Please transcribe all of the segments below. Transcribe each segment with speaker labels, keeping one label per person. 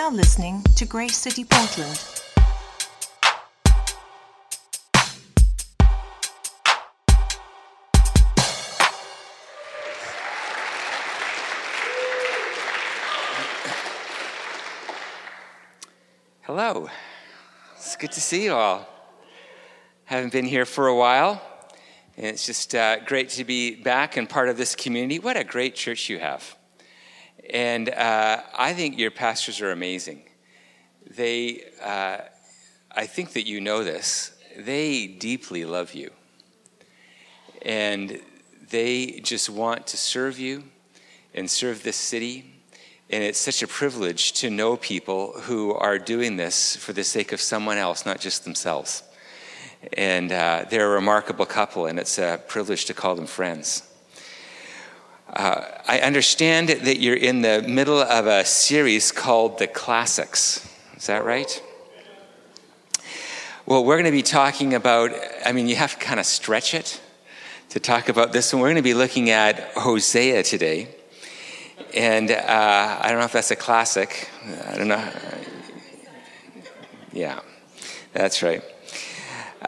Speaker 1: now listening to Grace City Portland.
Speaker 2: Hello. It's good to see you all. Haven't been here for a while, and it's just uh, great to be back and part of this community. What a great church you have. And uh, I think your pastors are amazing. They, uh, I think that you know this, they deeply love you. And they just want to serve you and serve this city and it's such a privilege to know people who are doing this for the sake of someone else, not just themselves. And uh, they're a remarkable couple, and it's a privilege to call them friends. Uh, I understand that you're in the middle of a series called The Classics. Is that right? Well, we're going to be talking about, I mean, you have to kind of stretch it to talk about this one. We're going to be looking at Hosea today. And uh, I don't know if that's a classic. I don't know. Yeah, that's right.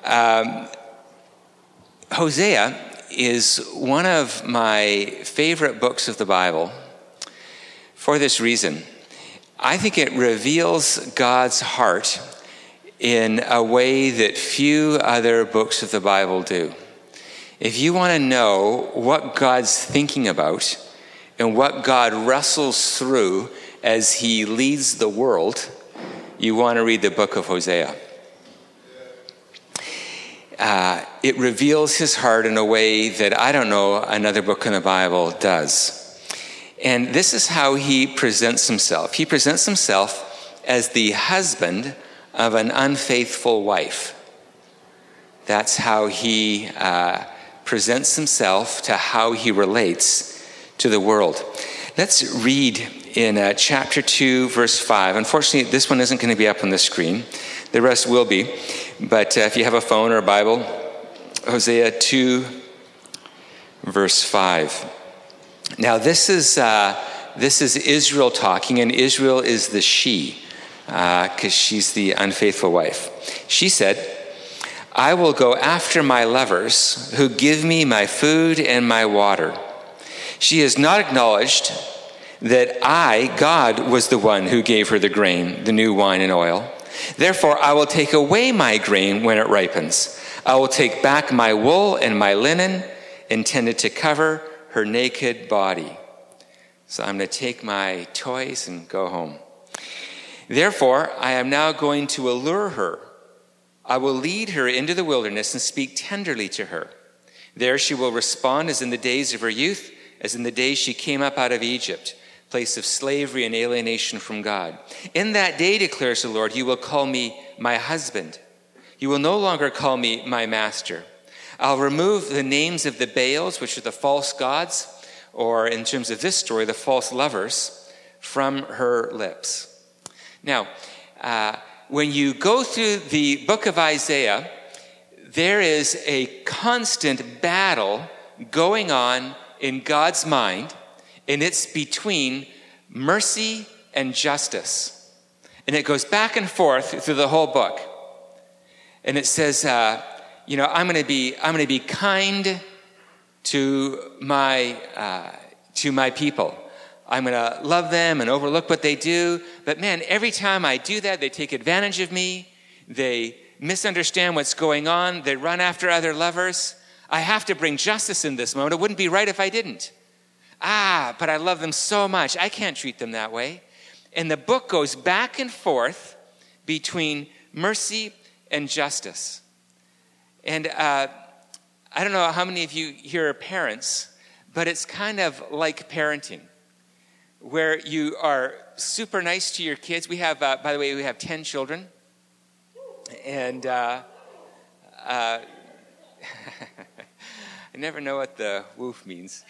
Speaker 2: Um, Hosea is one of my favorite books of the Bible for this reason. I think it reveals God's heart in a way that few other books of the Bible do. If you want to know what God's thinking about, and what God wrestles through as he leads the world, you want to read the book of Hosea. Uh, it reveals his heart in a way that I don't know another book in the Bible does. And this is how he presents himself. He presents himself as the husband of an unfaithful wife. That's how he uh, presents himself to how he relates to the world. Let's read in uh, chapter 2, verse 5. Unfortunately, this one isn't going to be up on the screen. The rest will be. But uh, if you have a phone or a Bible, Hosea 2, verse 5. Now, this is, uh, this is Israel talking, and Israel is the she, because uh, she's the unfaithful wife. She said, I will go after my lovers who give me my food and my water. She has not acknowledged that I, God, was the one who gave her the grain, the new wine and oil. Therefore, I will take away my grain when it ripens. I will take back my wool and my linen intended to cover her naked body. So I'm going to take my toys and go home. Therefore, I am now going to allure her. I will lead her into the wilderness and speak tenderly to her. There she will respond as in the days of her youth as in the days she came up out of Egypt, place of slavery and alienation from God. In that day, declares the Lord, you will call me my husband. You will no longer call me my master. I'll remove the names of the Baals, which are the false gods, or in terms of this story, the false lovers, from her lips. Now, uh, when you go through the book of Isaiah, there is a constant battle going on in God's mind, and it's between mercy and justice. And it goes back and forth through the whole book. And it says, uh, you know, I'm going to be, I'm going to be kind to my, uh, to my people. I'm going to love them and overlook what they do. But man, every time I do that, they take advantage of me. They misunderstand what's going on. They run after other lovers. I have to bring justice in this moment. It wouldn't be right if I didn't. Ah, but I love them so much. I can't treat them that way. And the book goes back and forth between mercy and justice. And uh, I don't know how many of you here are parents, but it's kind of like parenting, where you are super nice to your kids. We have, uh, by the way, we have 10 children. And uh, uh I never know what the woof means.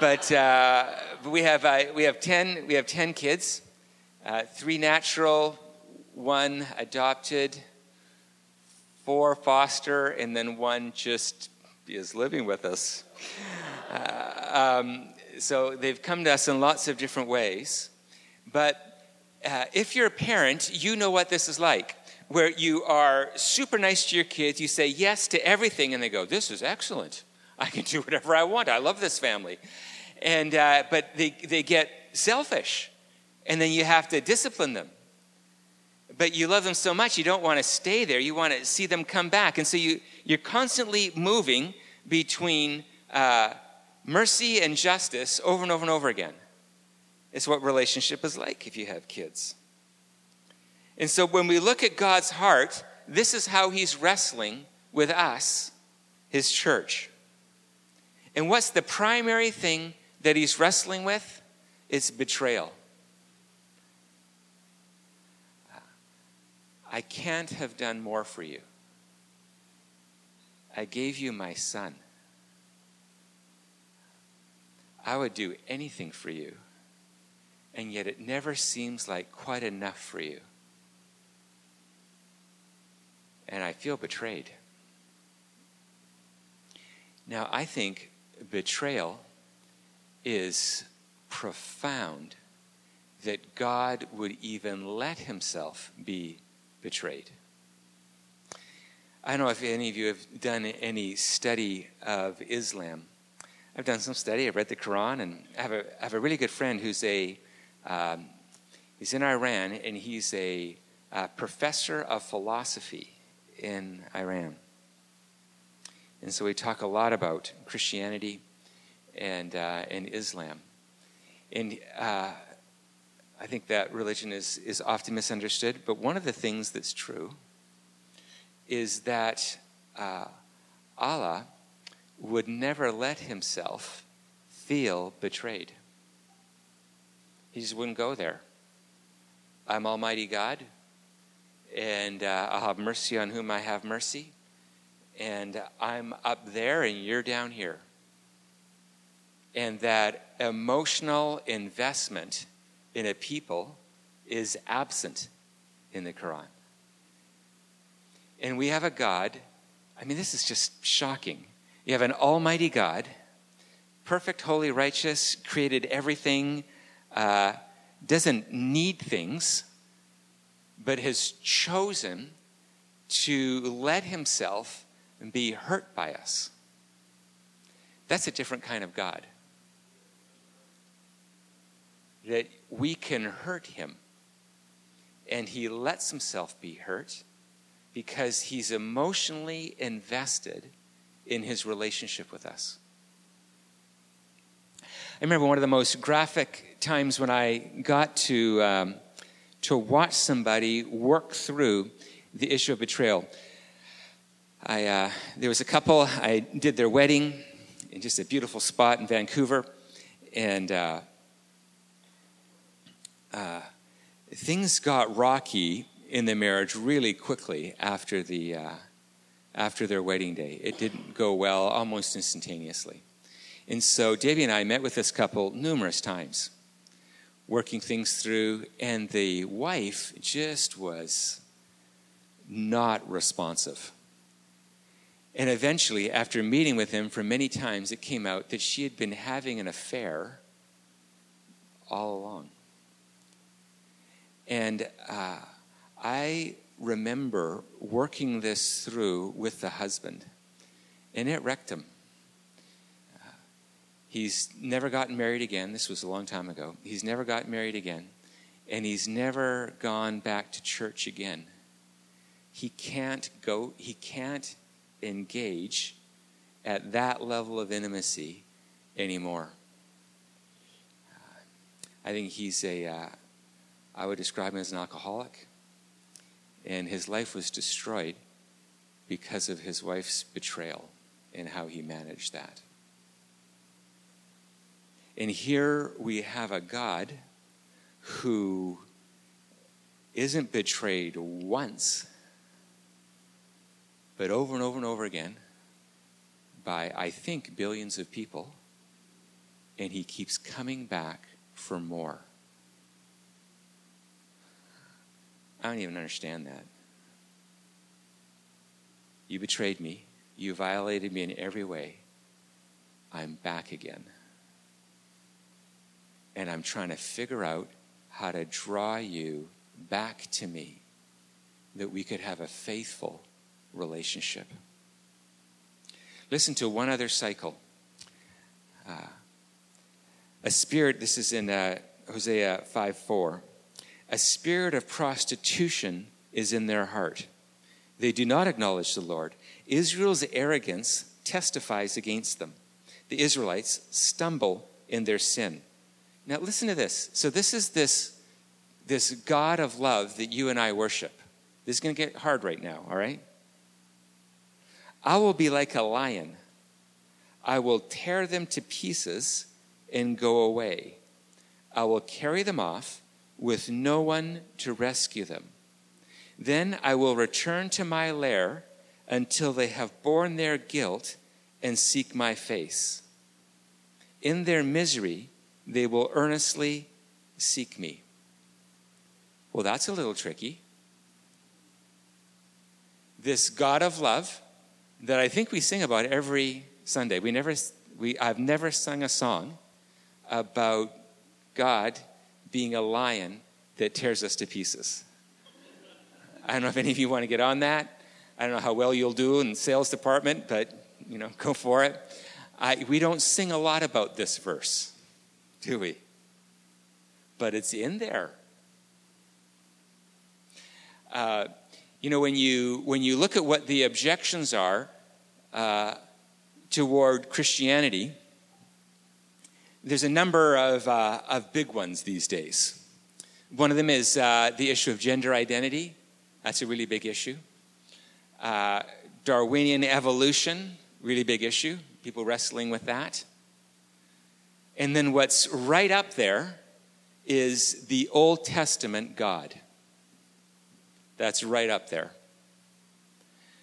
Speaker 2: But, uh, but we, have, uh, we, have 10, we have 10 kids three natural, one adopted, four foster, and then one just is living with us. Uh, um, so they've come to us in lots of different ways. But uh, if you're a parent, you know what this is like, where you are super nice to your kids, you say yes to everything, and they go, This is excellent. I can do whatever I want. I love this family. And, uh, but they, they get selfish, and then you have to discipline them. But you love them so much, you don't want to stay there. You want to see them come back. And so you, you're constantly moving between uh, mercy and justice over and over and over again. It's what relationship is like if you have kids. And so when we look at God's heart, this is how he's wrestling with us, his church. And what's the primary thing that he's wrestling with? It's betrayal. I can't have done more for you. I gave you my son. I would do anything for you, and yet it never seems like quite enough for you. And I feel betrayed. Now, I think betrayal is profound that God would even let himself be betrayed. I don't know if any of you have done any study of Islam. I've done some study. I've read the Quran, and I have a, I have a really good friend who's a um, he's in Iran, and he's a, a professor of philosophy in Iran. And so we talk a lot about Christianity and, uh, and Islam. And uh, I think that religion is, is often misunderstood, but one of the things that's true is that uh, Allah would never let himself feel betrayed. He just wouldn't go there. I'm Almighty God, and uh, I'll have mercy on whom I have mercy and I'm up there and you're down here. And that emotional investment in a people is absent in the Quran. And we have a God, I mean, this is just shocking. You have an almighty God, perfect, holy, righteous, created everything, uh, doesn't need things, but has chosen to let himself be hurt by us. That's a different kind of God. That we can hurt him. And he lets himself be hurt because he's emotionally invested in his relationship with us. I remember one of the most graphic times when I got to, um, to watch somebody work through the issue of betrayal. I, uh, there was a couple, I did their wedding in just a beautiful spot in Vancouver. And uh, uh, things got rocky in the marriage really quickly after, the, uh, after their wedding day. It didn't go well almost instantaneously. And so Debbie and I met with this couple numerous times, working things through, and the wife just was not responsive. And eventually, after meeting with him for many times, it came out that she had been having an affair all along. And uh, I remember working this through with the husband, and it wrecked him. Uh, he's never gotten married again. This was a long time ago. He's never gotten married again, and he's never gone back to church again. He can't go, he can't engage at that level of intimacy anymore. I think he's a. Uh, I would describe him as an alcoholic. And his life was destroyed because of his wife's betrayal and how he managed that. And here we have a God who isn't betrayed once but over and over and over again by, I think, billions of people. And he keeps coming back for more. I don't even understand that. You betrayed me. You violated me in every way. I'm back again. And I'm trying to figure out how to draw you back to me, that we could have a faithful relationship. Listen to one other cycle. Uh, a spirit, this is in uh, Hosea 5 4. A spirit of prostitution is in their heart. They do not acknowledge the Lord. Israel's arrogance testifies against them. The Israelites stumble in their sin. Now, listen to this. So, this is this, this God of love that you and I worship. This is going to get hard right now, all right? I will be like a lion. I will tear them to pieces and go away. I will carry them off with no one to rescue them. Then I will return to my lair until they have borne their guilt and seek my face. In their misery, they will earnestly seek me. Well, that's a little tricky. This God of love that I think we sing about every Sunday. We never, we, I've never sung a song about God being a lion that tears us to pieces. I don't know if any of you want to get on that. I don't know how well you'll do in the sales department, but you know, go for it. I, we don't sing a lot about this verse, do we? But it's in there. Uh, you know, when you when you look at what the objections are uh, toward Christianity, there's a number of, uh, of big ones these days. One of them is uh, the issue of gender identity. That's a really big issue. Uh, Darwinian evolution, really big issue. People wrestling with that. And then what's right up there is the Old Testament God. That's right up there.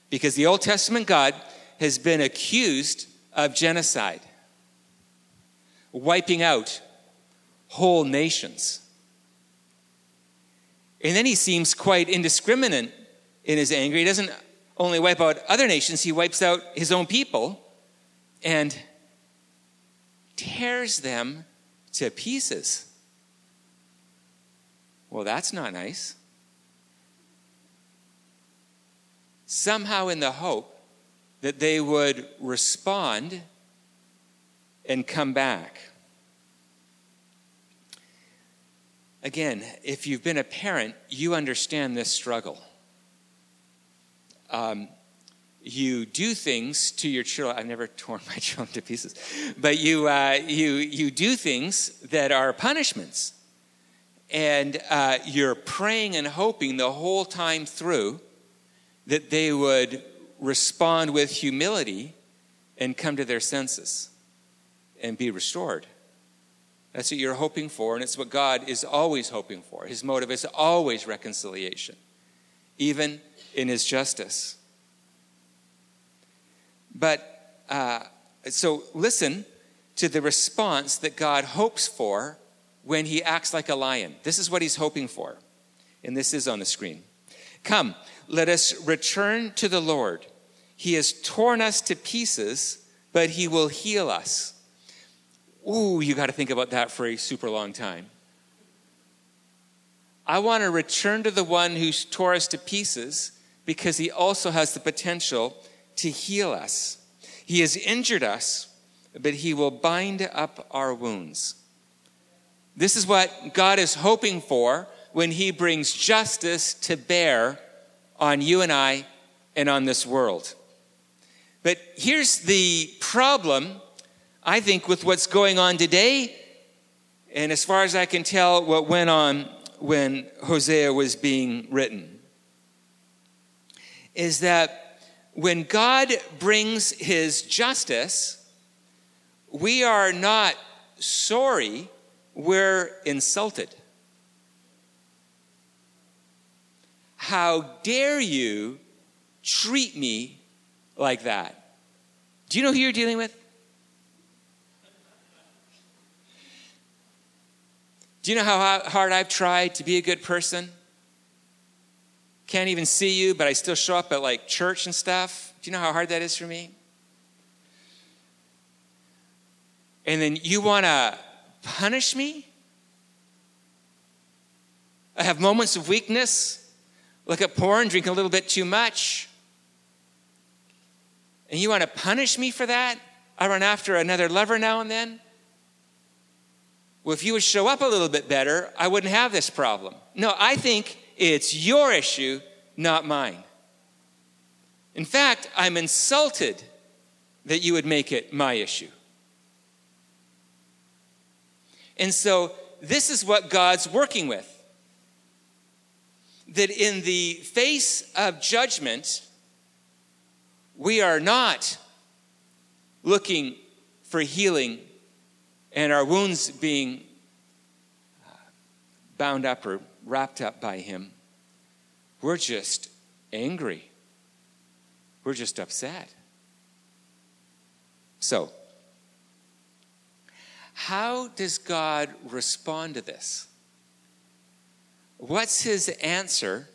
Speaker 2: Because the Old Testament God has been accused of genocide, wiping out whole nations. And then he seems quite indiscriminate in his anger. He doesn't only wipe out other nations, he wipes out his own people and tears them to pieces. Well, that's not nice. Somehow, in the hope that they would respond and come back. Again, if you've been a parent, you understand this struggle. Um, you do things to your children. I've never torn my children to pieces, but you uh, you you do things that are punishments, and uh, you're praying and hoping the whole time through that they would respond with humility and come to their senses and be restored. That's what you're hoping for, and it's what God is always hoping for. His motive is always reconciliation, even in His justice. But uh, so listen to the response that God hopes for when He acts like a lion. This is what He's hoping for, and this is on the screen. Come, let us return to the Lord. He has torn us to pieces, but He will heal us. Ooh, you got to think about that for a super long time. I want to return to the one who tore us to pieces because he also has the potential to heal us. He has injured us, but he will bind up our wounds. This is what God is hoping for when he brings justice to bear on you and I and on this world. But here's the problem, I think, with what's going on today, and as far as I can tell, what went on when Hosea was being written, is that when God brings his justice, we are not sorry, we're insulted. How dare you treat me like that? Do you know who you're dealing with? Do you know how hard I've tried to be a good person? Can't even see you, but I still show up at like church and stuff. Do you know how hard that is for me? And then you want to punish me? I have moments of weakness, look at porn, drink a little bit too much. And you want to punish me for that? I run after another lover now and then? Well, if you would show up a little bit better, I wouldn't have this problem. No, I think it's your issue, not mine. In fact, I'm insulted that you would make it my issue. And so, this is what God's working with. That in the face of judgment, we are not looking for healing and our wounds being uh, bound up or wrapped up by Him. We're just angry. We're just upset. So, how does God respond to this? What's his answer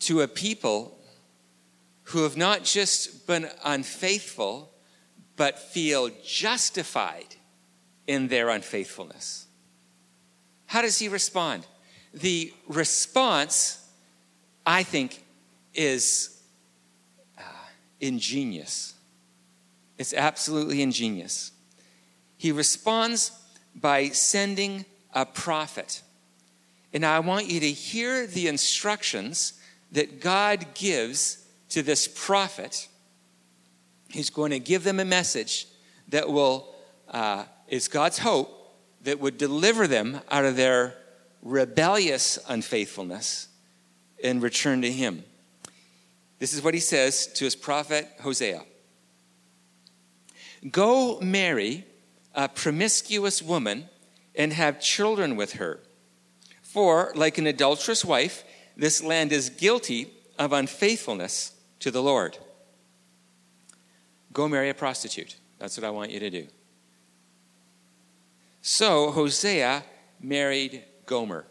Speaker 2: to a people who have not just been unfaithful, but feel justified in their unfaithfulness? How does he respond? The response, I think, is uh, ingenious. It's absolutely ingenious. He responds by sending a prophet. And I want you to hear the instructions that God gives to this prophet. He's going to give them a message that will, uh, is God's hope, that would deliver them out of their rebellious unfaithfulness and return to Him. This is what he says to his prophet Hosea Go marry a promiscuous woman and have children with her. For, like an adulterous wife, this land is guilty of unfaithfulness to the Lord. Go marry a prostitute. That's what I want you to do. So Hosea married Gomer.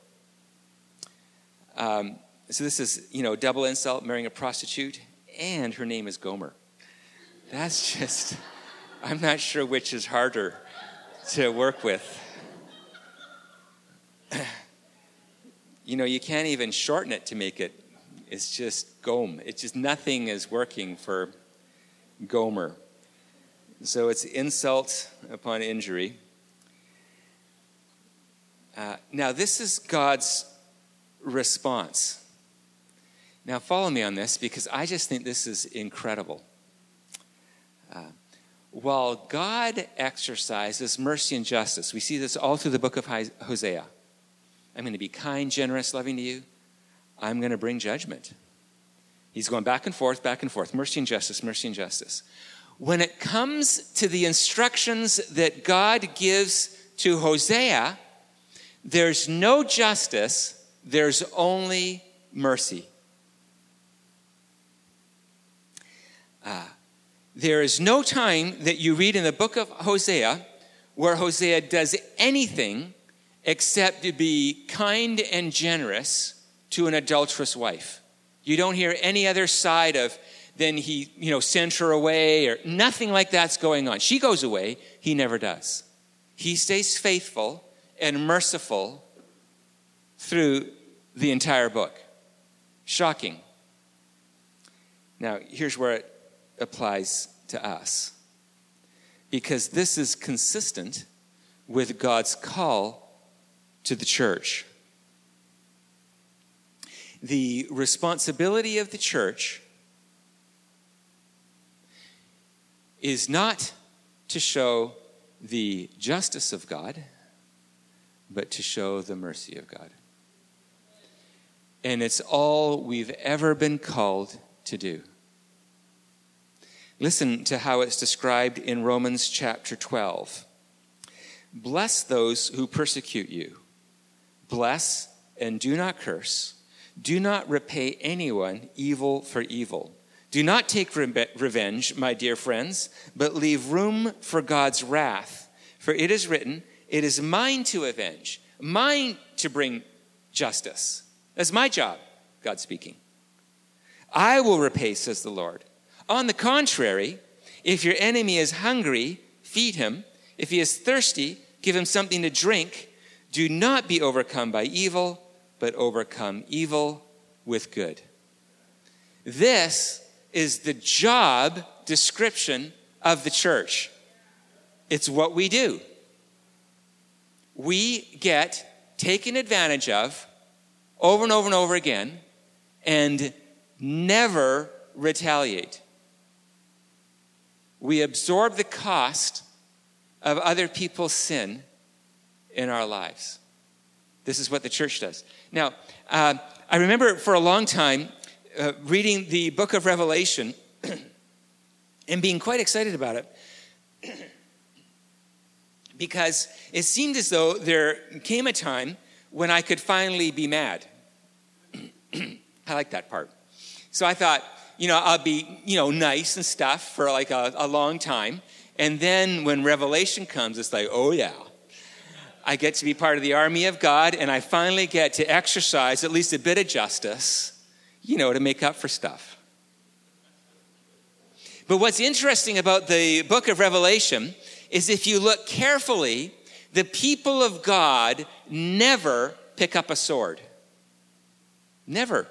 Speaker 2: Um, so this is, you know, double insult, marrying a prostitute, and her name is Gomer. That's just. I'm not sure which is harder to work with. you know, you can't even shorten it to make it, it's just Gom. It's just nothing is working for Gomer. So it's insult upon injury. Uh, now, this is God's response. Now, follow me on this because I just think this is incredible. Uh, while God exercises mercy and justice, we see this all through the book of Hosea. I'm going to be kind, generous, loving to you. I'm going to bring judgment. He's going back and forth, back and forth, mercy and justice, mercy and justice. When it comes to the instructions that God gives to Hosea, there's no justice, there's only mercy. Uh, there is no time that you read in the book of Hosea where Hosea does anything except to be kind and generous to an adulterous wife. You don't hear any other side of then he, you know, sent her away or nothing like that's going on. She goes away, he never does. He stays faithful and merciful through the entire book. Shocking. Now, here's where it applies to us. Because this is consistent with God's call to the church. The responsibility of the church is not to show the justice of God, but to show the mercy of God. And it's all we've ever been called to do. Listen to how it's described in Romans chapter 12. Bless those who persecute you. Bless and do not curse. Do not repay anyone evil for evil. Do not take re- revenge, my dear friends, but leave room for God's wrath. For it is written, It is mine to avenge, mine to bring justice. That's my job, God speaking. I will repay, says the Lord. On the contrary, if your enemy is hungry, feed him. If he is thirsty, give him something to drink. Do not be overcome by evil, but overcome evil with good. This is the job description of the church. It's what we do. We get taken advantage of over and over and over again and never retaliate. We absorb the cost of other people's sin in our lives. This is what the church does. Now, uh, I remember for a long time uh, reading the book of Revelation and being quite excited about it because it seemed as though there came a time when I could finally be mad. I like that part. So I thought, you know, I'll be, you know, nice and stuff for like a, a long time. And then when Revelation comes, it's like, oh yeah. I get to be part of the army of God, and I finally get to exercise at least a bit of justice, you know, to make up for stuff. But what's interesting about the book of Revelation is if you look carefully, the people of God never pick up a sword. Never.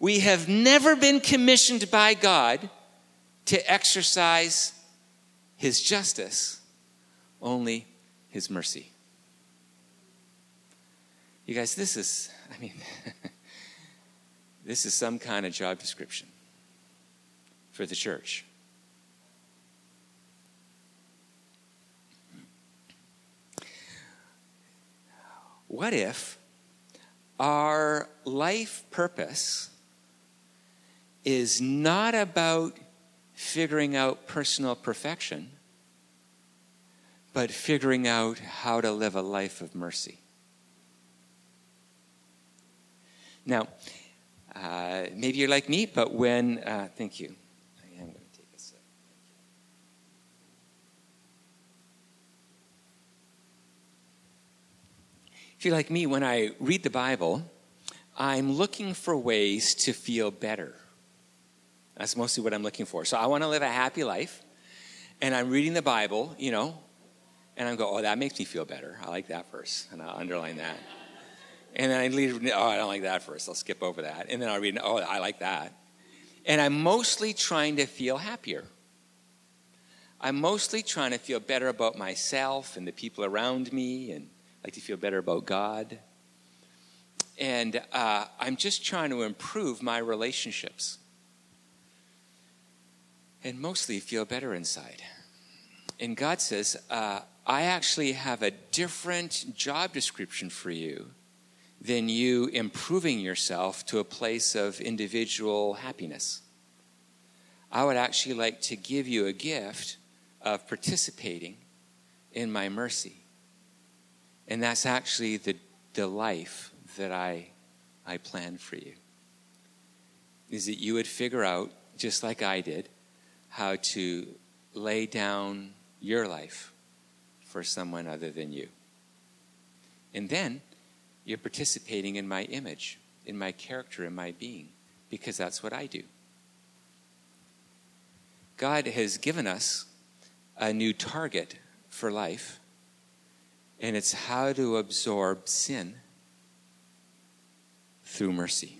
Speaker 2: We have never been commissioned by God to exercise his justice, only his mercy. You guys, this is, I mean, this is some kind of job description for the church. What if our life purpose is not about figuring out personal perfection, but figuring out how to live a life of mercy. Now, uh, maybe you're like me, but when, uh, thank you. I am going to take a sip. If you're like me, when I read the Bible, I'm looking for ways to feel better. That's mostly what I'm looking for. So I want to live a happy life, and I'm reading the Bible, you know, and I'm going, oh, that makes me feel better. I like that verse, and I'll underline that. And then I read, oh, I don't like that verse. I'll skip over that. And then I'll read, oh, I like that. And I'm mostly trying to feel happier. I'm mostly trying to feel better about myself and the people around me, and like to feel better about God. And uh, I'm just trying to improve my relationships and mostly feel better inside. And God says, uh, I actually have a different job description for you than you improving yourself to a place of individual happiness. I would actually like to give you a gift of participating in my mercy. And that's actually the, the life that I, I plan for you. Is that you would figure out, just like I did, how to lay down your life for someone other than you. And then you're participating in my image, in my character, in my being, because that's what I do. God has given us a new target for life, and it's how to absorb sin through mercy.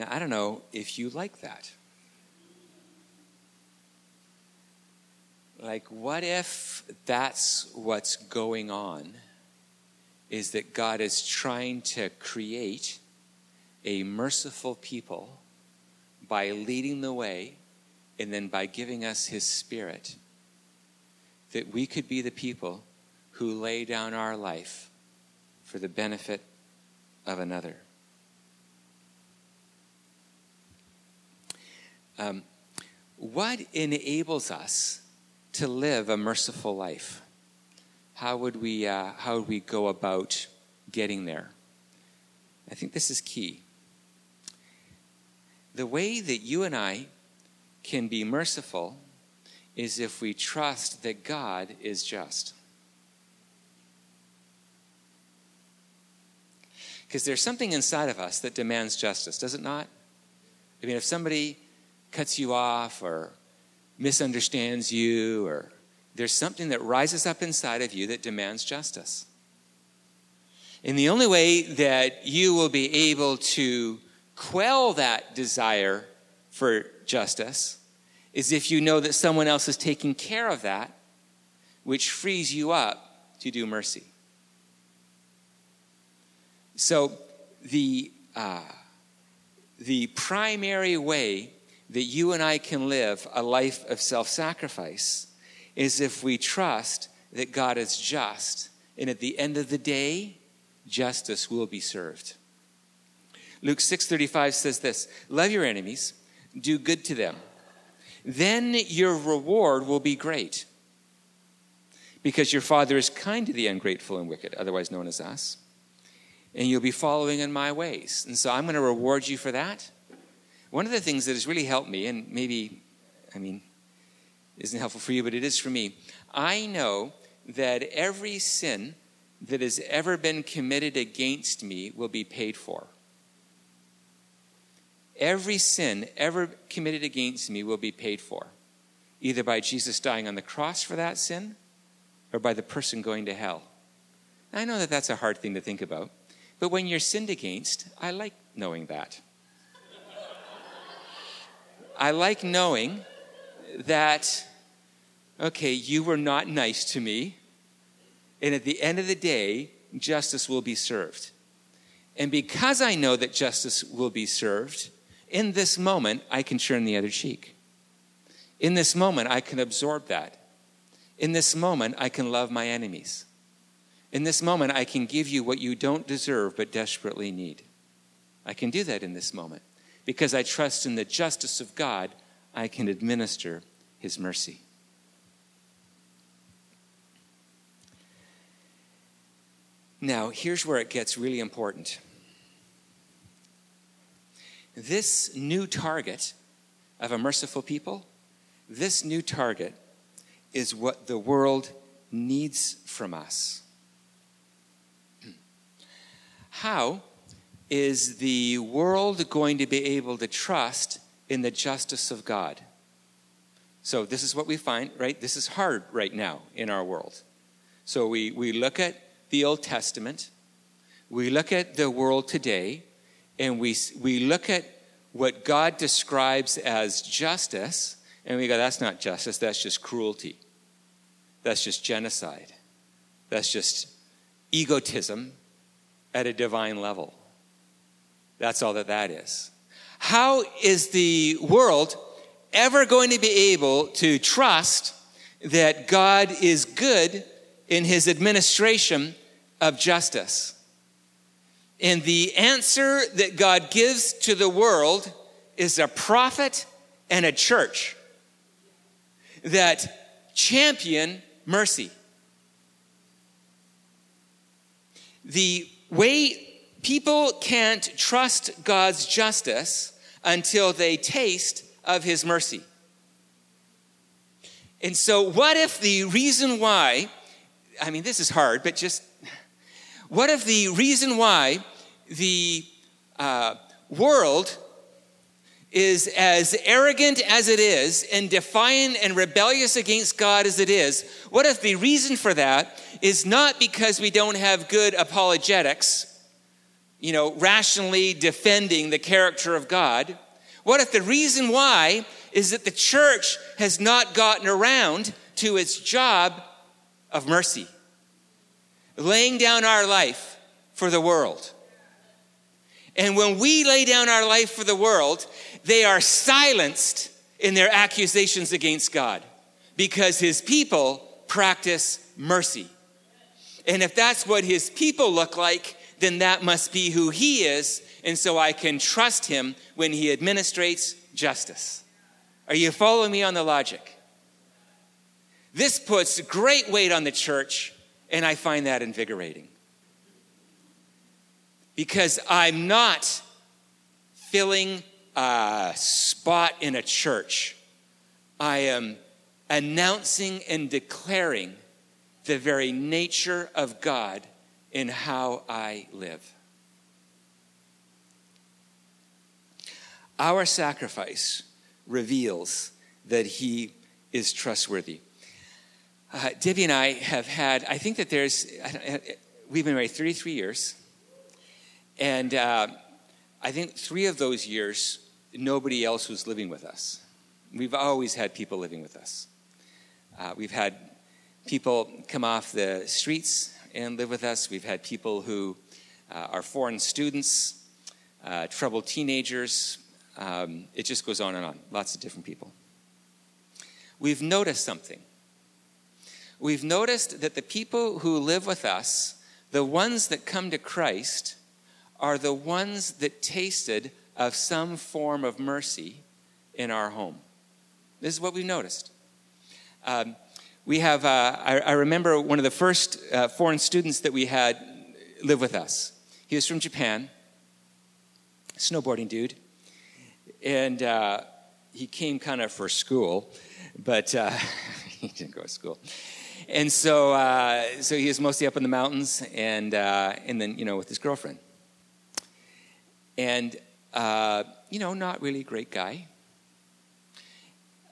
Speaker 2: Now, I don't know if you like that. Like, what if that's what's going on? Is that God is trying to create a merciful people by leading the way and then by giving us His Spirit, that we could be the people who lay down our life for the benefit of another. Um, what enables us to live a merciful life? How would we, uh, how would we go about getting there? I think this is key. The way that you and I can be merciful is if we trust that God is just. Because there's something inside of us that demands justice, does it not? I mean, if somebody cuts you off or misunderstands you or there's something that rises up inside of you that demands justice. And the only way that you will be able to quell that desire for justice is if you know that someone else is taking care of that, which frees you up to do mercy. So, the, uh, the primary way that you and I can live a life of self sacrifice is if we trust that God is just, and at the end of the day, justice will be served. Luke 6:35 says this, "Love your enemies, do good to them. Then your reward will be great. Because your Father is kind to the ungrateful and wicked, otherwise known as us. And you'll be following in my ways. And so I'm going to reward you for that. One of the things that has really helped me, and maybe, I mean, isn't helpful for you, but it is for me. I know that every sin that has ever been committed against me will be paid for. Every sin ever committed against me will be paid for, either by Jesus dying on the cross for that sin or by the person going to hell. I know that that's a hard thing to think about, but when you're sinned against, I like knowing that. I like knowing that, okay, you were not nice to me, and at the end of the day, justice will be served. And because I know that justice will be served, in this moment, I can turn the other cheek. In this moment, I can absorb that. In this moment, I can love my enemies. In this moment, I can give you what you don't deserve but desperately need. I can do that in this moment. Because I trust in the justice of God, I can administer His mercy. Now, here's where it gets really important. This new target of a merciful people, this new target is what the world needs from us. How is the world going to be able to trust in the justice of God? So, this is what we find, right? This is hard right now in our world. So, we, we look at the Old Testament, we look at the world today, and we, we look at what God describes as justice, and we go, that's not justice, that's just cruelty. That's just genocide. That's just egotism at a divine level. That's all that that is. How is the world ever going to be able to trust that God is good in his administration of justice? And the answer that God gives to the world is a prophet and a church that champion mercy. The way people can't trust God's justice until they taste of his mercy. And so, what if the reason why, I mean, this is hard, but just what if the reason why the uh, world is as arrogant as it is and defiant and rebellious against God as it is, what if the reason for that is not because we don't have good apologetics, you know, rationally defending the character of God? What if the reason why is that the church has not gotten around to its job of mercy, laying down our life for the world? And when we lay down our life for the world, they are silenced in their accusations against God because his people practice mercy. And if that's what his people look like, then that must be who he is. And so I can trust him when he administrates justice. Are you following me on the logic? This puts great weight on the church, and I find that invigorating because I'm not filling a spot in a church. I am announcing and declaring the very nature of God in how I live. Our sacrifice reveals that He is trustworthy. Uh, Debbie and I have had, I think that there's, we've been married 33 years. And uh, I think three of those years, nobody else was living with us. We've always had people living with us. Uh, we've had people come off the streets and live with us. We've had people who uh, are foreign students, uh, troubled teenagers. Um, it just goes on and on. Lots of different people. We've noticed something. We've noticed that the people who live with us, the ones that come to Christ, are the ones that tasted of some form of mercy in our home. This is what we've noticed. Um, we have, uh, I, I, remember one of the first uh, foreign students that we had live with us. He was from Japan, snowboarding dude. And uh, he came kind of for school, but uh, he didn't go to school. And so, uh, so he was mostly up in the mountains and, uh, and then, you know, with his girlfriend. And, uh, you know, not really a great guy.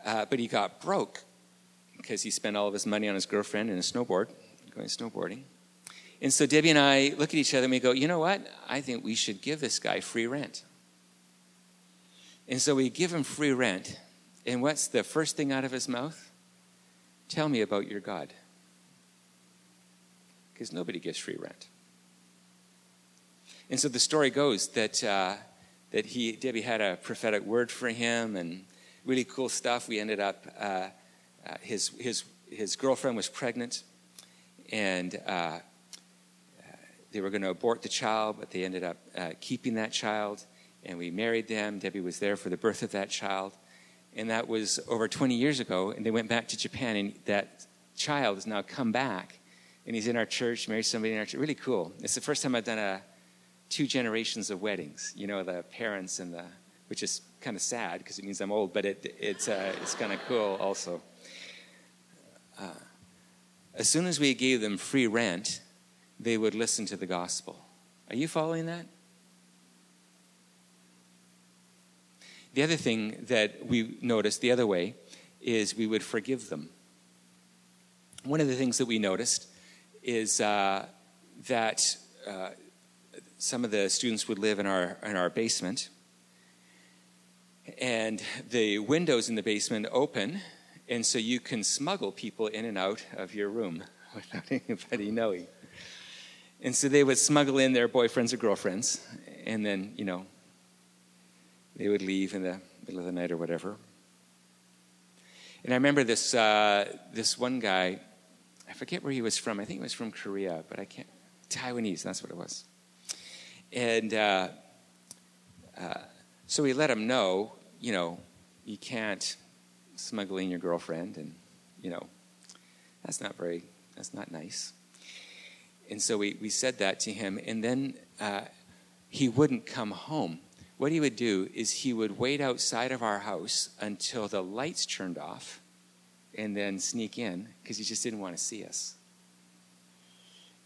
Speaker 2: Uh, but he got broke because he spent all of his money on his girlfriend and a snowboard, going snowboarding. And so Debbie and I look at each other and we go, you know what? I think we should give this guy free rent. And so we give him free rent. And what's the first thing out of his mouth? Tell me about your God. Because nobody gives free rent. And so the story goes that, uh, that he, Debbie had a prophetic word for him and really cool stuff. We ended up uh, uh, his, his, his girlfriend was pregnant, and uh, uh they were going to abort the child, but they ended up uh, keeping that child, and we married them. Debbie was there for the birth of that child, and that was over 20 years ago, and they went back to Japan, and that child has now come back, and he's in our church, married somebody in our church. Really cool. It's the first time I've done a two generations of weddings, you know, the parents and the, which is kind of sad because it means I'm old, but it, it's, uh, it's kind of cool also uh, as soon as we gave them free rent, they would listen to the gospel. Are you following that? The other thing that we noticed the other way is we would forgive them. One of the things that we noticed is uh, that uh, some of the students would live in our, in our basement, and the windows in the basement open and so you can smuggle people in and out of your room without anybody knowing. And so they would smuggle in their boyfriends or girlfriends, and then, you know, they would leave in the middle of the night or whatever. And I remember this, uh, this one guy, I forget where he was from. I think he was from Korea, but I can't. Taiwanese, that's what it was. And uh, uh, so we let him know, you know, you can't smuggling your girlfriend, and you know, that's not very, that's not nice. And so we, we said that to him, and then uh, he wouldn't come home. What he would do is he would wait outside of our house until the lights turned off and then sneak in because he just didn't want to see us.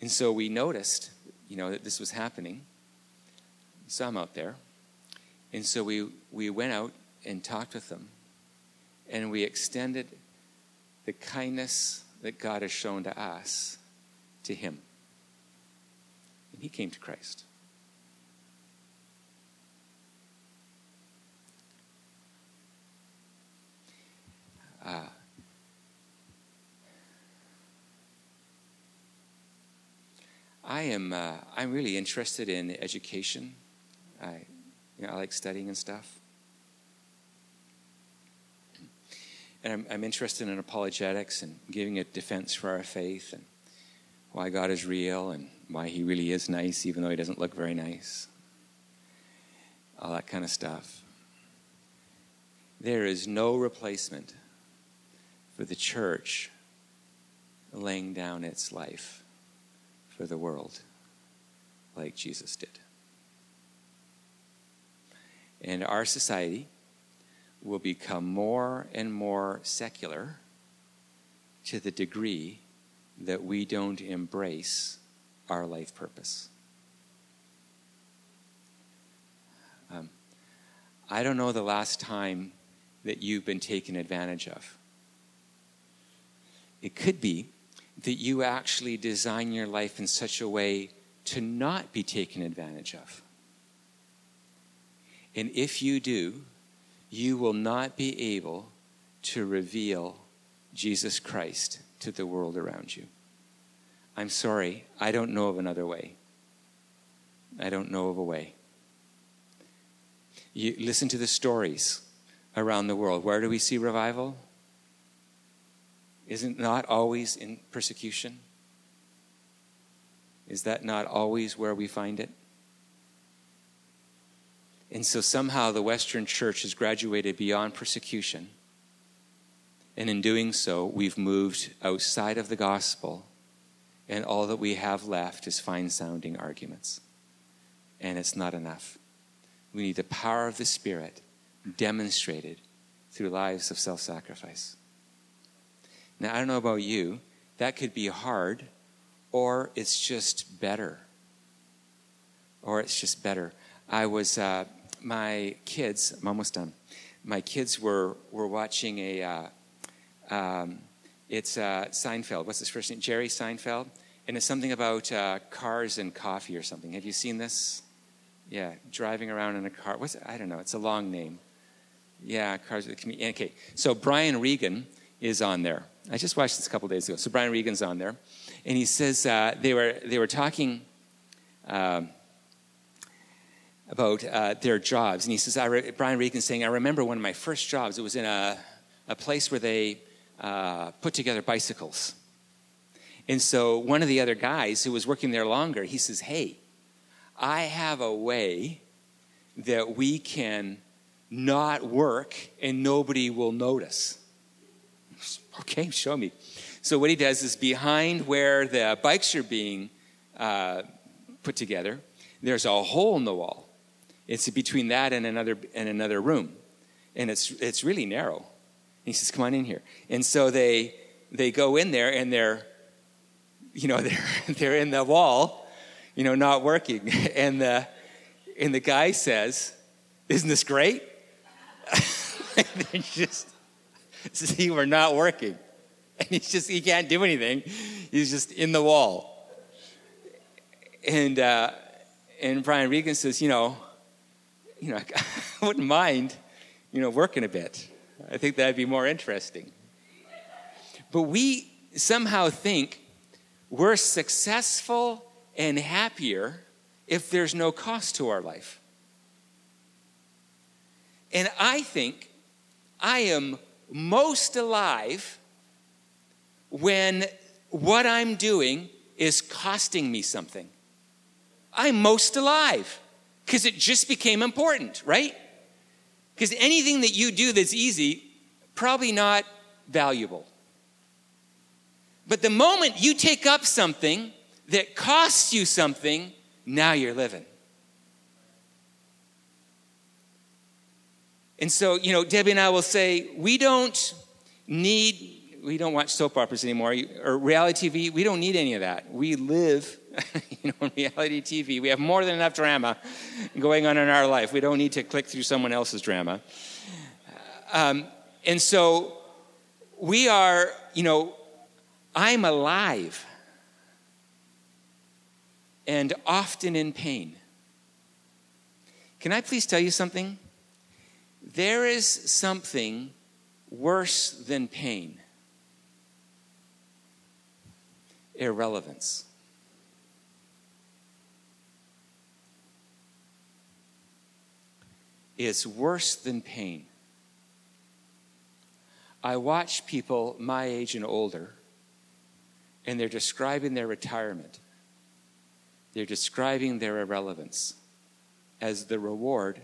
Speaker 2: And so we noticed, you know, that this was happening. Saw out there. And so we, we went out and talked with them and we extended the kindness that God has shown to us to him. And he came to Christ. Uh, I am uh, I'm really interested in education. I you know I like studying and stuff. and I'm, I'm, interested in apologetics and giving a defense for our faith and why God is real and why He really is nice, even though He doesn't look very nice. All that kind of stuff. There is no replacement for the church laying down its life for the world like Jesus did. And our society will become more and more secular to the degree that we don't embrace our life purpose. Um, I don't know the last time that you've been taken advantage of. It could be that you actually design your life in such a way to not be taken advantage of. And if you do, you will not be able to reveal Jesus Christ to the world around you. I'm sorry, I don't know of another way. I don't know of a way. You listen to the stories around the world. Where do we see revival? Isn't not always in persecution? Is that not always where we find it? And so somehow the Western church has graduated beyond persecution. And in doing so, we've moved outside of the gospel, and all that we have left is fine sounding arguments. And it's not enough. We need the power of the Spirit demonstrated through lives of self sacrifice. Now, I don't know about you, that could be hard, or it's just better. Or it's just better. I was, uh, my kids, I'm almost done. My kids were, were watching a, uh, um, it's uh, Seinfeld. What's his first name? Jerry Seinfeld. And it's something about uh, cars and coffee or something. Have you seen this? Yeah, driving around in a car. What's it? I don't know. It's a long name. Yeah, cars. Okay, so Brian Regan is on there. I just watched this a couple days ago. So Brian Regan's on there, and he says uh, they were they were talking um, about uh, their jobs, and he says re- Brian Regan's saying I remember one of my first jobs. It was in a a place where they uh, put together bicycles, and so one of the other guys who was working there longer, he says, "Hey, I have a way that we can." not work and nobody will notice. Okay, show me. So, what he does is behind where the bikes are being uh, put together, there's a hole in the wall. It's between that and another, and another room. And it's, it's really narrow. And he says, Come on in here. And so they, they go in there and they're, you know, they're, they're in the wall, you know, not working. And the, and the guy says, Isn't this great? And just see we're not working. And he's just, he can't do anything. He's just in the wall. And, uh, and Brian Regan says, you know, you know, I wouldn't mind, you know, working a bit. I think that'd be more interesting. But we somehow think we're successful and happier if there's no cost to our life. And I think I am most alive when what I'm doing is costing me something. I'm most alive because it just became important, right? Because anything that you do that's easy, probably not valuable. But the moment you take up something that costs you something, now you're living. And so, you know, Debbie and I will say, we don't need, we don't watch soap operas anymore or reality TV. We don't need any of that. We live, you know, in reality TV. We have more than enough drama going on in our life. We don't need to click through someone else's drama. Um, and so we are, you know, I'm alive and often in pain. Can I please tell you something? There is something worse than pain irrelevance. Is worse than pain. I watch people my age and older, and they're describing their retirement. They're describing their irrelevance as the reward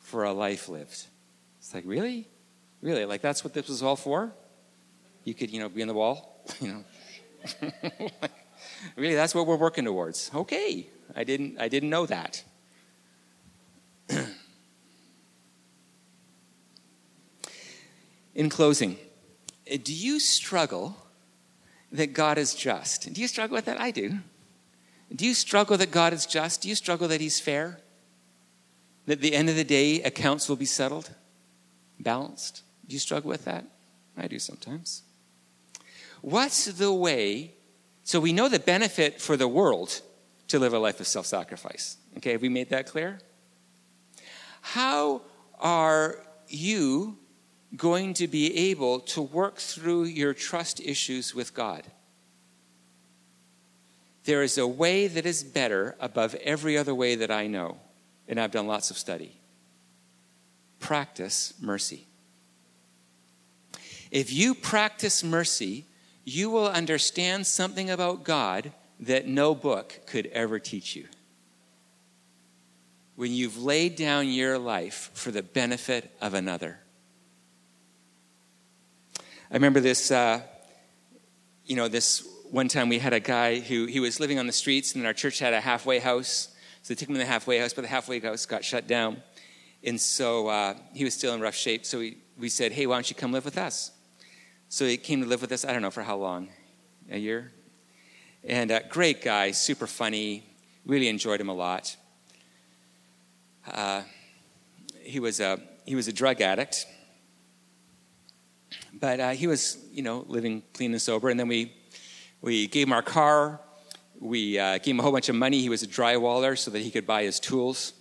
Speaker 2: for a life lived. It's like, really? Really? Like, that's what this was all for? You could, you know, be in the wall? you know? really, that's what we're working towards. Okay. I didn't, I didn't know that. In closing, eh, do you struggle that God is just? Do you struggle with that? I do. Do you struggle that God is just? Do you struggle that He's fair? That at the end of the day, accounts will be settled, balanced. Do you struggle with that? I do sometimes. what's the way? So we know the benefit for the world to live a life of self sacrifice. Okay, have we made that clear? How are you going to be able to work through your trust issues with God? There is a way that is better above every other way that I know, and I've done lots of study. Practice mercy. If you practice mercy, you will understand something about God that no book could ever teach you. When you've laid down your life for the benefit of another. I remember this, uh, you know, this one time we had a guy who he was living on the streets, and our church had a halfway house. So they took him to the halfway house, but the halfway house got shut down. And so uh, he was still in rough shape. So we, we said, hey, why don't you come live with us? So he came to live with us, I don't know for how long, a year? And uh, great guy, super funny, really enjoyed him a lot. Uh, he, was a, he was a drug addict, but uh, he was, you know, living clean and sober. And then we we gave him our car. We uh, gave him a whole bunch of money. He was a drywaller so that he could buy his tools.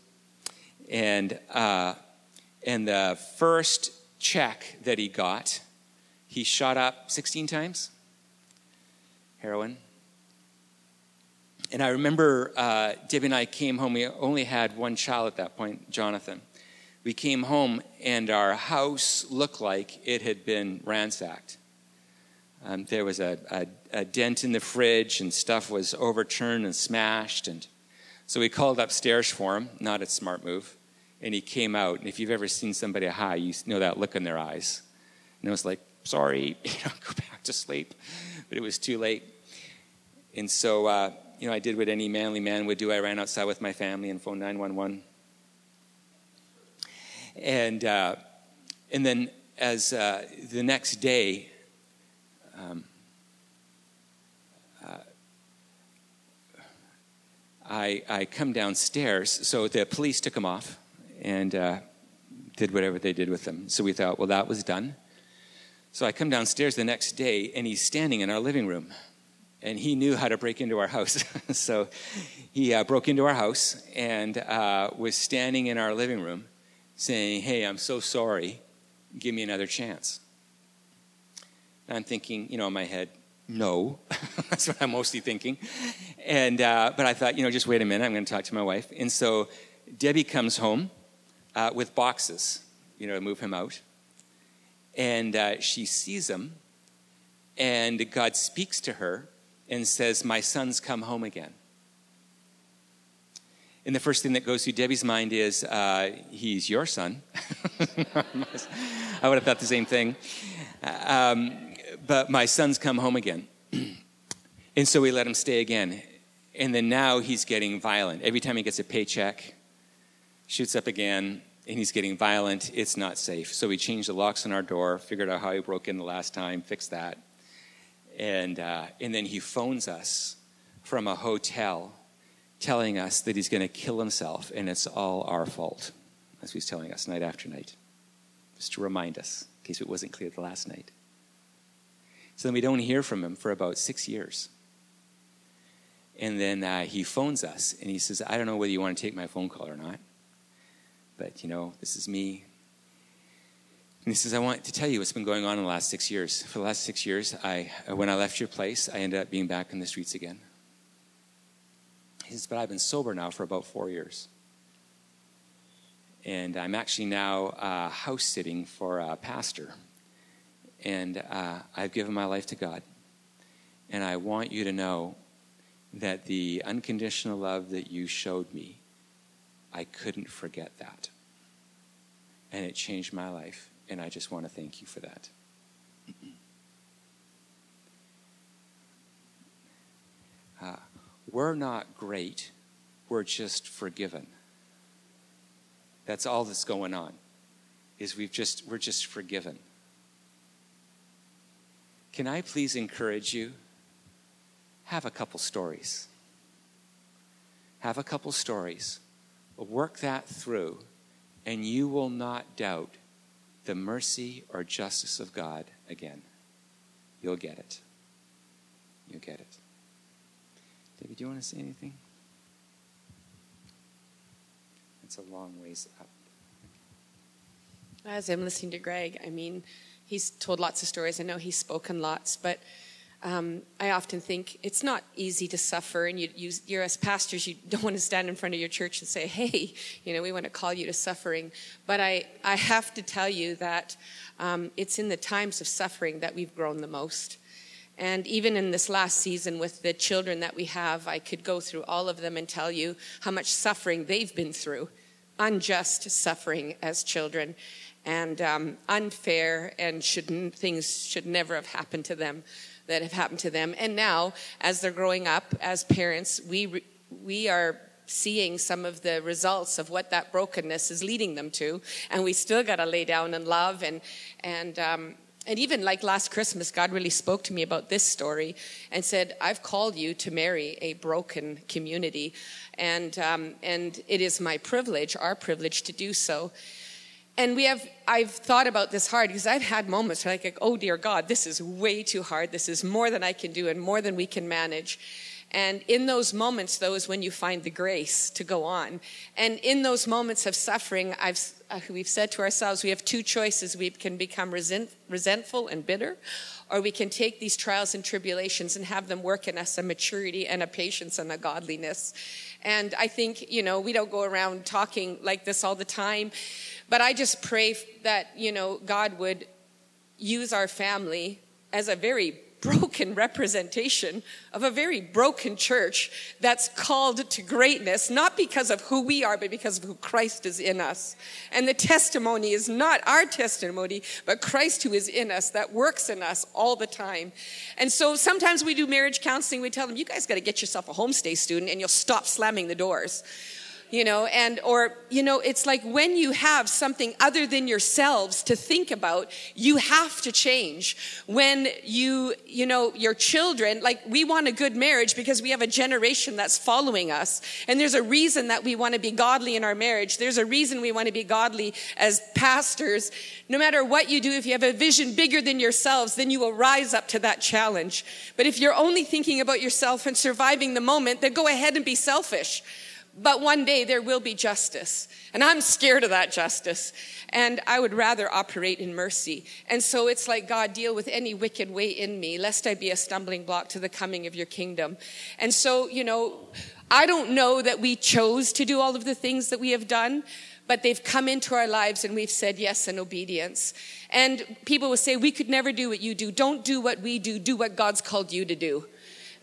Speaker 2: And, uh, and the first check that he got, he shot up 16 times heroin. And I remember uh, and I came home. We only had one child at that point, Jonathan. We came home, and our house looked like it had been ransacked. Um, there was a, a, a, dent in the fridge, and stuff was overturned and smashed. And so we called upstairs for him, not a smart move. And he came out. And if you've ever seen somebody high, you know that look in their eyes. And it was like, sorry, you know, go back to sleep. But it was too late. And so, uh, you know, I did what any manly man would do. I ran outside with my family and phoned 911. And, uh, and then as uh, the next day, um, uh, I, I come downstairs. So the police took him off and uh, did whatever they did with him. So we thought, well, that was done. So I come downstairs the next day, and he's standing in our living room. And he knew how to break into our house. so he uh, broke into our house and uh, was standing in our living room saying, Hey, I'm so sorry. Give me another chance. And I'm thinking, you know, in my head, no. That's what I'm mostly thinking. And, uh, but I thought, you know, just wait a minute. I'm going to talk to my wife. And so Debbie comes home uh, with boxes, you know, to move him out. And uh, she sees him. And God speaks to her and says, My son's come home again. And the first thing that goes through Debbie's mind is, uh, He's your son. I would have thought the same thing. Um, but my son's come home again. and so we let him stay again. And then now he's getting violent. Every time he gets a paycheck, shoots up again, and he's getting violent. It's not safe. So we changed the locks on our door, figured out how he broke in the last time, fixed that. And, uh, and then he phones us from a hotel telling us that he's going to kill himself and it's all our fault. As he's telling us night after night. Just to remind us, in case it wasn't clear the last night. So then we don't hear from him for about six years. And then uh, he phones us and he says, I don't know whether you want to take my phone call or not, but you know, this is me. And he says, I want to tell you what's been going on in the last six years. For the last six years, I, when I left your place, I ended up being back in the streets again. But I've been sober now for about four years. And I'm actually now uh, house sitting for a pastor and uh, I've given my life to God. And I want you to know that the unconditional love that you showed me, I couldn't forget that. And it changed my life. And I just want to thank you for that. We're not great, we're just forgiven. That's all that's going on. Is we've just we're just forgiven. Can I please encourage you? Have a couple stories. Have a couple stories. Work that through, and you will not doubt the mercy or justice of God again. You'll get it. you'll get it. David, do you want to say anything? It's a long ways up.
Speaker 3: As I'm listening to Greg, I mean, he's told lots of stories. I know he's spoken lots, but um, I often think it's not easy to suffer, and you, you, you're as pastors, you don't want to stand in front of your church and say, "Hey, you know, we want to call you to suffering." But I, I have to tell you that um, it's in the times of suffering that we've grown the most. And even in this last season with the children that we have, I could go through all of them and tell you how much suffering they've been through, unjust suffering as children, and um, unfair, and should, things should never have happened to them that have happened to them. And now, as they're growing up as parents, we, we are seeing some of the results of what that brokenness is leading them to. And we still got to lay down and love. And, and, um, and even like last Christmas, God really spoke to me about this story and said, I've called you to marry a broken community. And, um, and it is my privilege, our privilege, to do so and we have i've thought about this hard because i've had moments where like oh dear god this is way too hard this is more than i can do and more than we can manage and in those moments though is when you find the grace to go on. And in those moments of suffering i've uh, we've said to ourselves we have two choices. We can become resent, resentful and bitter or we can take these trials and tribulations and have them work in us a maturity and a patience and a godliness. And i think you know we don't go around talking like this all the time but I just pray that, you know, God would use our family as a very broken representation of a very broken church that's called to greatness, not because of who we are, but because of who Christ is in us. And the testimony is not our testimony, but Christ who is in us, that works in us all the time. And so sometimes we do marriage counseling, we tell them, you guys got to get yourself a homestay student and you'll stop slamming the doors you know and or you know it's like when you have something other than yourselves to think about you have to change. When you you know your children like we want a good marriage because we have a generation that's following us and there's a reason that we want to be godly in our marriage. There's a reason we want to be godly as pastors. No matter what you do if you have a vision bigger than yourselves then you will rise up to that challenge. But if you're only thinking about yourself and surviving the moment then go ahead and be selfish but one day there will be justice. And I'm scared of that justice. And I would rather operate in mercy. And so it's like, God, deal with any wicked way in me, lest I be a stumbling block to the coming of your kingdom. And so, you know, I don't know that we chose to do all of the things that we have done, but they've come into our lives and we've said yes in obedience. And people will say, We could never do what you do. Don't do what we do, do what God's called you to do.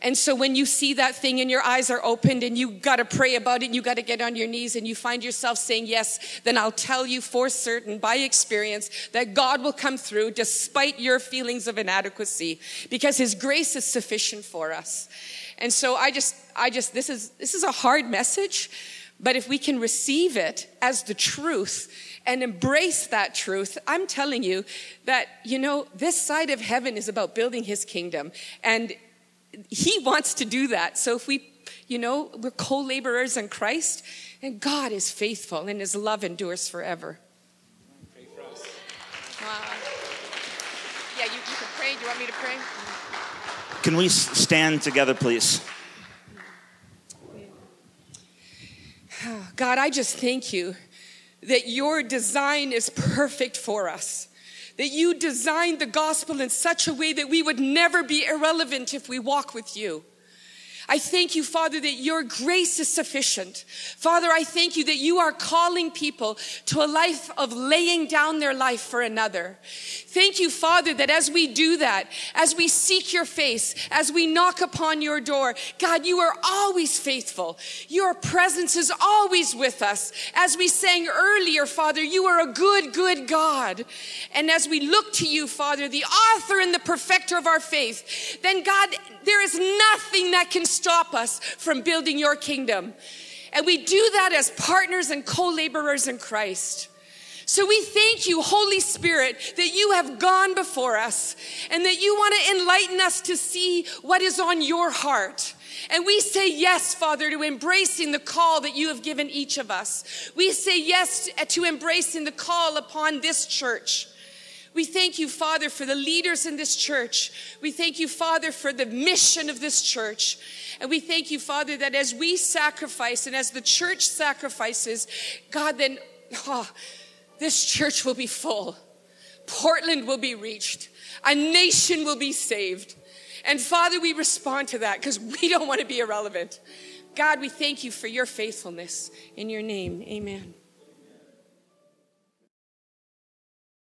Speaker 3: And so when you see that thing and your eyes are opened and you got to pray about it and you got to get on your knees and you find yourself saying yes, then I'll tell you for certain by experience that God will come through despite your feelings of inadequacy because his grace is sufficient for us. And so I just I just this is this is a hard message, but if we can receive it as the truth and embrace that truth, I'm telling you that, you know, this side of heaven is about building his kingdom. And he wants to do that. So if we, you know, we're co laborers in Christ, and God is faithful and his love endures forever. Pray for us. Uh, yeah, you, you can pray. Do you want me to pray?
Speaker 4: Can we stand together, please?
Speaker 3: God, I just thank you that your design is perfect for us that you designed the gospel in such a way that we would never be irrelevant if we walk with you. I thank you, Father, that your grace is sufficient. Father, I thank you that you are calling people to a life of laying down their life for another. Thank you, Father, that as we do that, as we seek your face, as we knock upon your door, God, you are always faithful. Your presence is always with us. As we sang earlier, Father, you are a good, good God. And as we look to you, Father, the author and the perfecter of our faith, then God, there is nothing that can stop us from building your kingdom. And we do that as partners and co laborers in Christ. So we thank you, Holy Spirit, that you have gone before us and that you want to enlighten us to see what is on your heart. And we say yes, Father, to embracing the call that you have given each of us. We say yes to embracing the call upon this church. We thank you, Father, for the leaders in this church. We thank you, Father, for the mission of this church. And we thank you, Father, that as we sacrifice and as the church sacrifices, God, then oh, this church will be full. Portland will be reached. A nation will be saved. And Father, we respond to that because we don't want to be irrelevant. God, we thank you for your faithfulness. In your name, amen.